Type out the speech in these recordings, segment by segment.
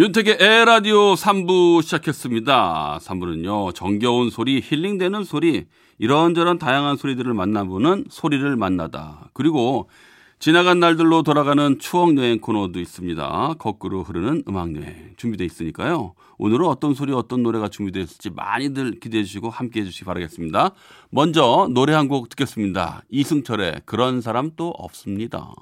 윤택의 에라디오 3부 시작했습니다. 3부는요, 정겨운 소리, 힐링되는 소리, 이런저런 다양한 소리들을 만나보는 소리를 만나다. 그리고 지나간 날들로 돌아가는 추억 여행 코너도 있습니다. 거꾸로 흐르는 음악 여행 준비되어 있으니까요. 오늘은 어떤 소리, 어떤 노래가 준비되어 있을지 많이들 기대해 주시고 함께 해 주시기 바라겠습니다. 먼저 노래 한 곡 듣겠습니다. 이승철의 그런 사람 또 없습니다.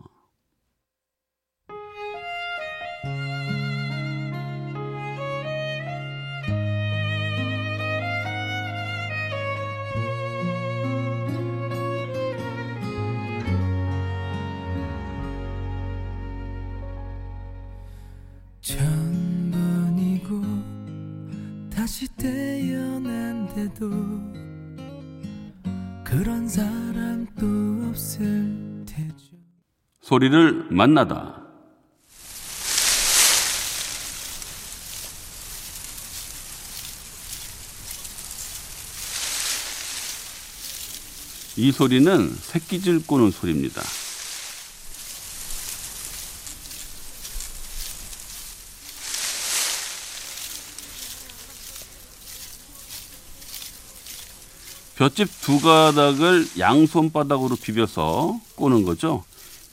소리를 만나다. 이 소리는 새끼질 꼬는 소리입니다. 볏짚 두 가닥을 양손바닥으로 비벼서 꼬는 거죠.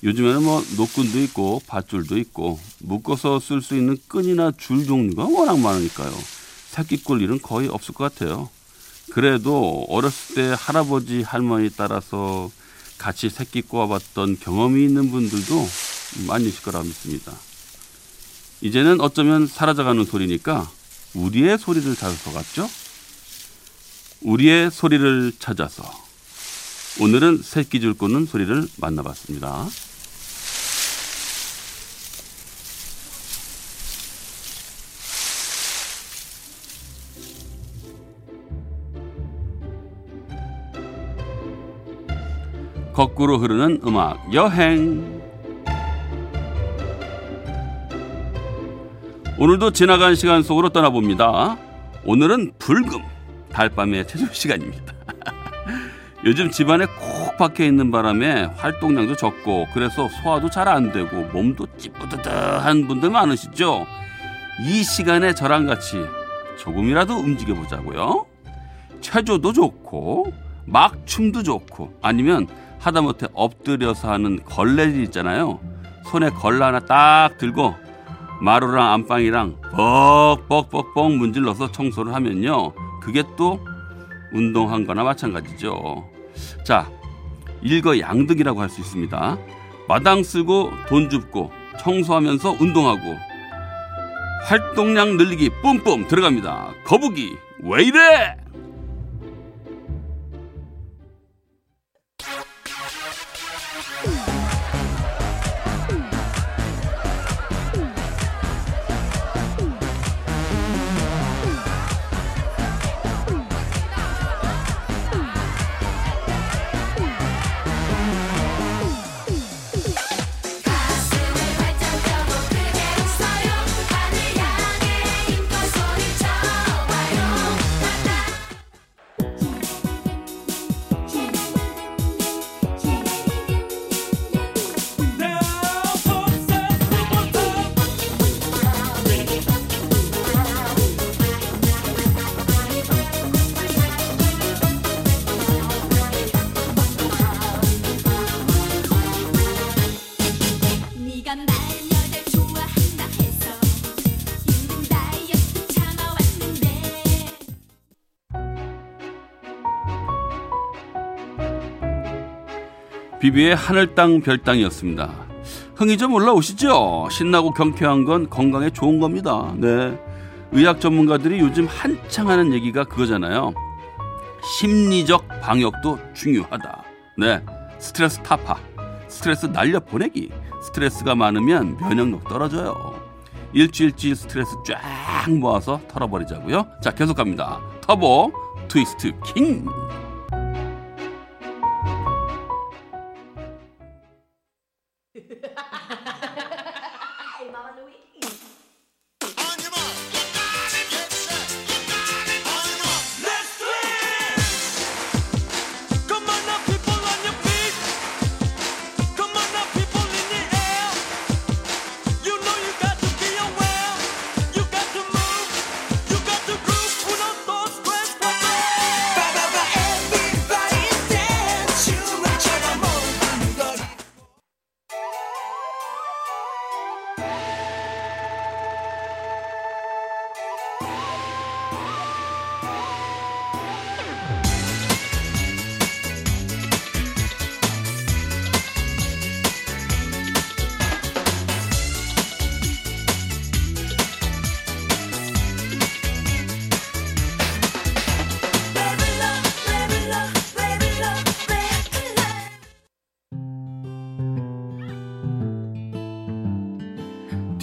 요즘에는 뭐 노끈도 있고 밧줄도 있고 묶어서 쓸 수 있는 끈이나 줄 종류가 워낙 많으니까요. 새끼 꼴 일은 거의 없을 것 같아요. 그래도 어렸을 때 할아버지 할머니 따라서 같이 새끼 꼬아봤던 경험이 있는 분들도 많으실 거라 믿습니다. 이제는 어쩌면 사라져가는 소리니까 우리의 소리를 찾아서 갔죠. 우리의 소리를 찾아서 오늘은 새끼줄 꼬는 소리를 만나봤습니다. 거꾸로 흐르는 음악 여행 오늘도 지나간 시간 속으로 떠나봅니다. 오늘은 불금 달밤의 체조 시간입니다. 요즘 집안에 콕 박혀 있는 바람에 활동량도 적고 그래서 소화도 잘 안 되고 몸도 찌뿌드드한 분들 많으시죠? 이 시간에 저랑 같이 조금이라도 움직여 보자고요. 체조도 좋고 막춤도 좋고 아니면 하다못해 엎드려서 하는 걸레질 있잖아요. 손에 걸라 하나 딱 들고 마루랑 안방이랑 뻑뻑뻑뻑 문질러서 청소를 하면요. 그게 또 운동한 거나 마찬가지죠. 자, 일거양득이라고 할 수 있습니다. 마당 쓸고 돈 줍고 청소하면서 운동하고 활동량 늘리기 뿜뿜 들어갑니다. 거북이 왜 이래? 비비의 하늘 땅 별 땅이었습니다. 흥이 좀 올라오시죠? 신나고 경쾌한 건 건강에 좋은 겁니다. 네. 의학 전문가들이 요즘 한창 하는 얘기가 그거잖아요. 심리적 방역도 중요하다. 네. 스트레스 타파. 스트레스 날려 보내기. 스트레스가 많으면 면역력 떨어져요. 일주일치 스트레스 쫙 모아서 털어버리자고요. 자, 계속 갑니다. 터보 트위스트 킹.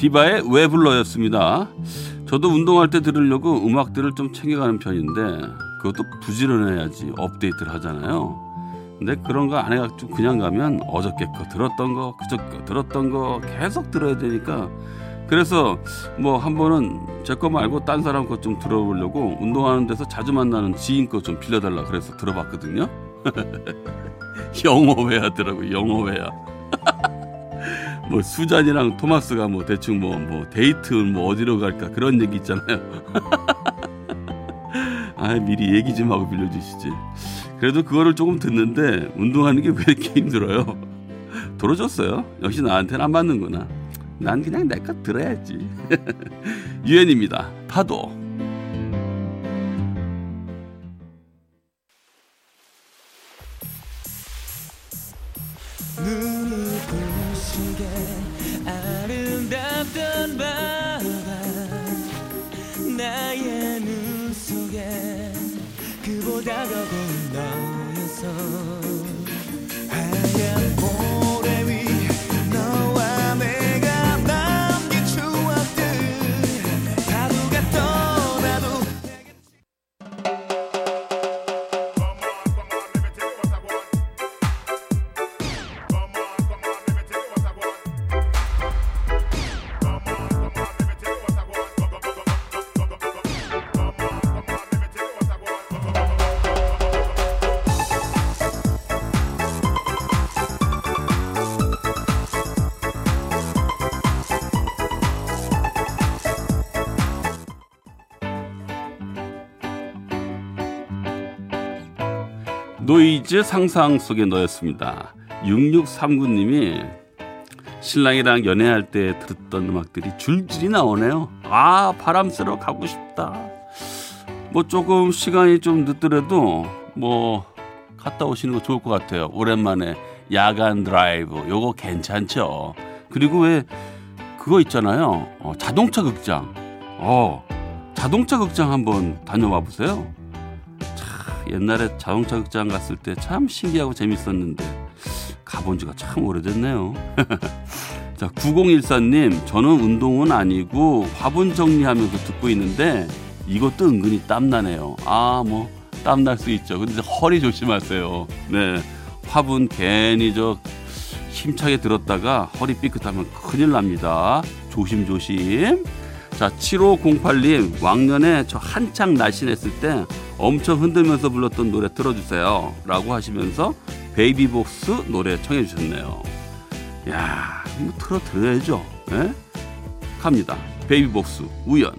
디바의 왜 불러였습니다. 저도 운동할 때 들으려고 음악들을 좀 챙겨가는 편인데 그것도 부지런해야지 업데이트를 하잖아요. 근데 그런 거 안 해가지고 그냥 가면 어저께 거 들었던 거 그저께 거 들었던 거 계속 들어야 되니까 그래서 뭐 한 번은 제 거 말고 딴 사람 거 좀 들어보려고 운동하는 데서 자주 만나는 지인 거 좀 빌려달라 그래서 들어봤거든요. 영어 회화 더라고 영어 회화. 뭐 수잔이랑 토마스가 뭐 대충 뭐 뭐 데이트 뭐 어디로 갈까 그런 얘기 있잖아요. 아 미리 얘기 좀 하고 빌려주시지. 그래도 그거를 조금 듣는데 운동하는 게 왜 이렇게 힘들어요? 들어줬어요. 역시 나한테는 안 맞는구나. 난 그냥 내 것 들어야지. 유엔입니다. 파도. 노이즈 상상 속의 너였습니다. 6639님이 신랑이랑 연애할 때 들었던 음악들이 줄줄이 나오네요. 아, 바람 쐬러 가고 싶다. 뭐 조금 시간이 좀 늦더라도 뭐 갔다 오시는 거 좋을 것 같아요. 오랜만에 야간 드라이브. 요거 괜찮죠? 그리고 왜 그거 있잖아요. 어, 자동차 극장. 어, 자동차 극장 한번 다녀와 보세요. 옛날에 자동차 극장 갔을 때 참 신기하고 재밌었는데 가본 지가 참 오래됐네요. 자, 9014님, 저는 운동은 아니고 화분 정리하면서 듣고 있는데 이것도 은근히 땀나네요. 아, 뭐, 땀날 수 있죠. 근데 허리 조심하세요. 네. 화분 괜히 저 힘차게 들었다가 허리 삐끗하면 큰일 납니다. 조심조심. 자, 7508님, 왕년에 저 한창 날씬했을 때 엄청 흔들면서 불렀던 노래 틀어주세요. 라고 하시면서 베이비복스 노래 청해 주셨네요. 야, 이거 틀어 드려야죠. 예? 갑니다. 베이비복스, 우연.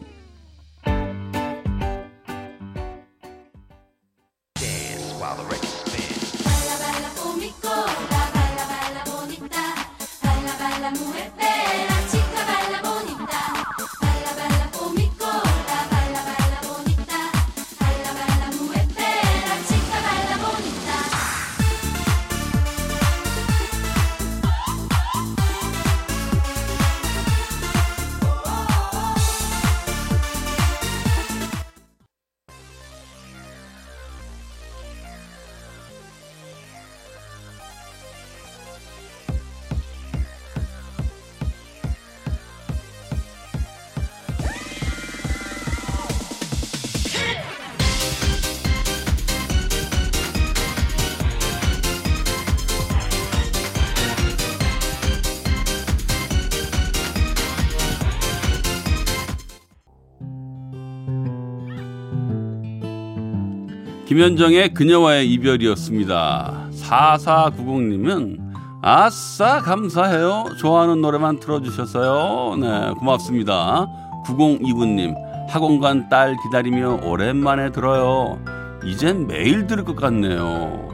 김현정의 그녀와의 이별이었습니다. 4490님은 아싸 감사해요. 좋아하는 노래만 틀어주셨어요. 네 고맙습니다. 9029님 학원간 딸 기다리며 오랜만에 들어요. 이젠 매일 들을 것 같네요.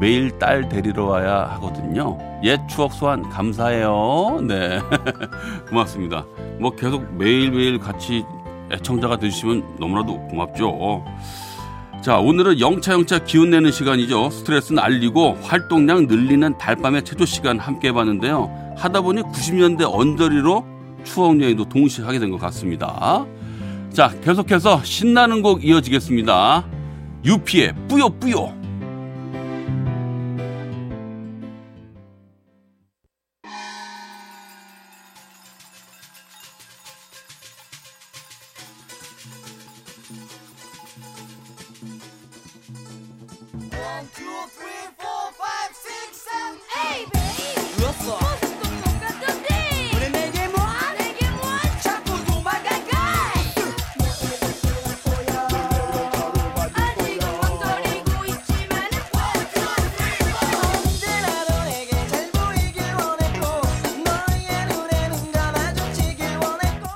매일 딸 데리러 와야 하거든요. 옛 추억 소환 감사해요. 네 고맙습니다. 뭐 계속 매일매일 같이 애청자가 되주시면 너무나도 고맙죠. 자, 오늘은 영차영차 기운 내는 시간이죠. 스트레스 날리고 활동량 늘리는 달밤의 체조 시간 함께 해봤는데요. 하다 보니 90년대 언저리로 추억 여행도 동시에 하게 된 것 같습니다. 자, 계속해서 신나는 곡 이어지겠습니다. 유피의 뿌요 뿌요. One, two, three, four, five, six, seven, 에이 베이 눌렀어. 모습도 똑같던데? 우리 내게 뭐? 내게 뭘 자꾸 도망갈까? 아직은 멍거리고 있지만은 언제나 너에게 잘 보이길 원했고 너의 눈에 눈 감아 젖히길 원했고.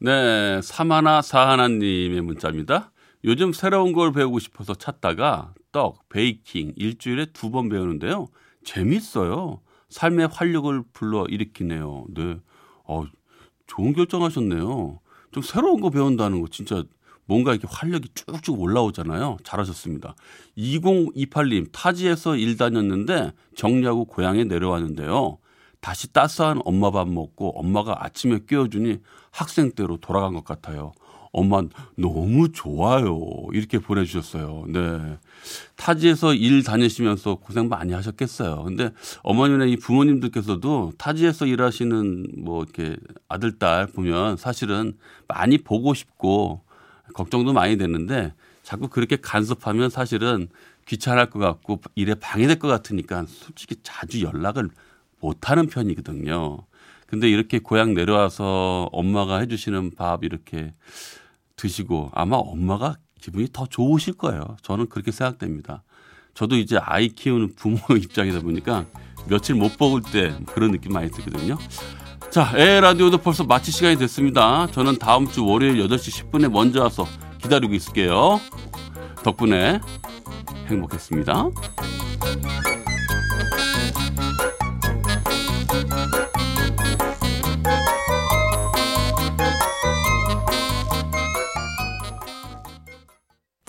네, 사마나 사하나님의 문자입니다. 요즘 새로운 걸 배우고 싶어서 찾다가 떡, 베이킹 일주일에 두 번 배우는데요. 재밌어요. 삶의 활력을 불러 일으키네요. 네. 어, 좋은 결정하셨네요. 좀 새로운 거 배운다는 거 진짜 뭔가 이렇게 활력이 쭉쭉 올라오잖아요. 잘하셨습니다. 2028님, 타지에서 일 다녔는데 정리하고 고향에 내려왔는데요. 다시 따스한 엄마 밥 먹고 엄마가 아침에 깨워주니 학생 때로 돌아간 것 같아요. 엄마 너무 좋아요. 이렇게 보내주셨어요. 네. 타지에서 일 다니시면서 고생 많이 하셨겠어요. 근데 어머니나 이 부모님들께서도 타지에서 일하시는 뭐 이렇게 아들, 딸 보면 사실은 많이 보고 싶고 걱정도 많이 되는데 자꾸 그렇게 간섭하면 사실은 귀찮을 것 같고 일에 방해될 것 같으니까 솔직히 자주 연락을 못 하는 편이거든요. 근데 이렇게 고향 내려와서 엄마가 해주시는 밥 이렇게 드시고 아마 엄마가 기분이 더 좋으실 거예요. 저는 그렇게 생각됩니다. 저도 이제 아이 키우는 부모 입장이다 보니까 며칠 못 먹을 때 그런 느낌 많이 들거든요. 자, 에 라디오도 벌써 마칠 시간이 됐습니다. 저는 다음 주 월요일 8시 10분에 먼저 와서 기다리고 있을게요. 덕분에 행복했습니다.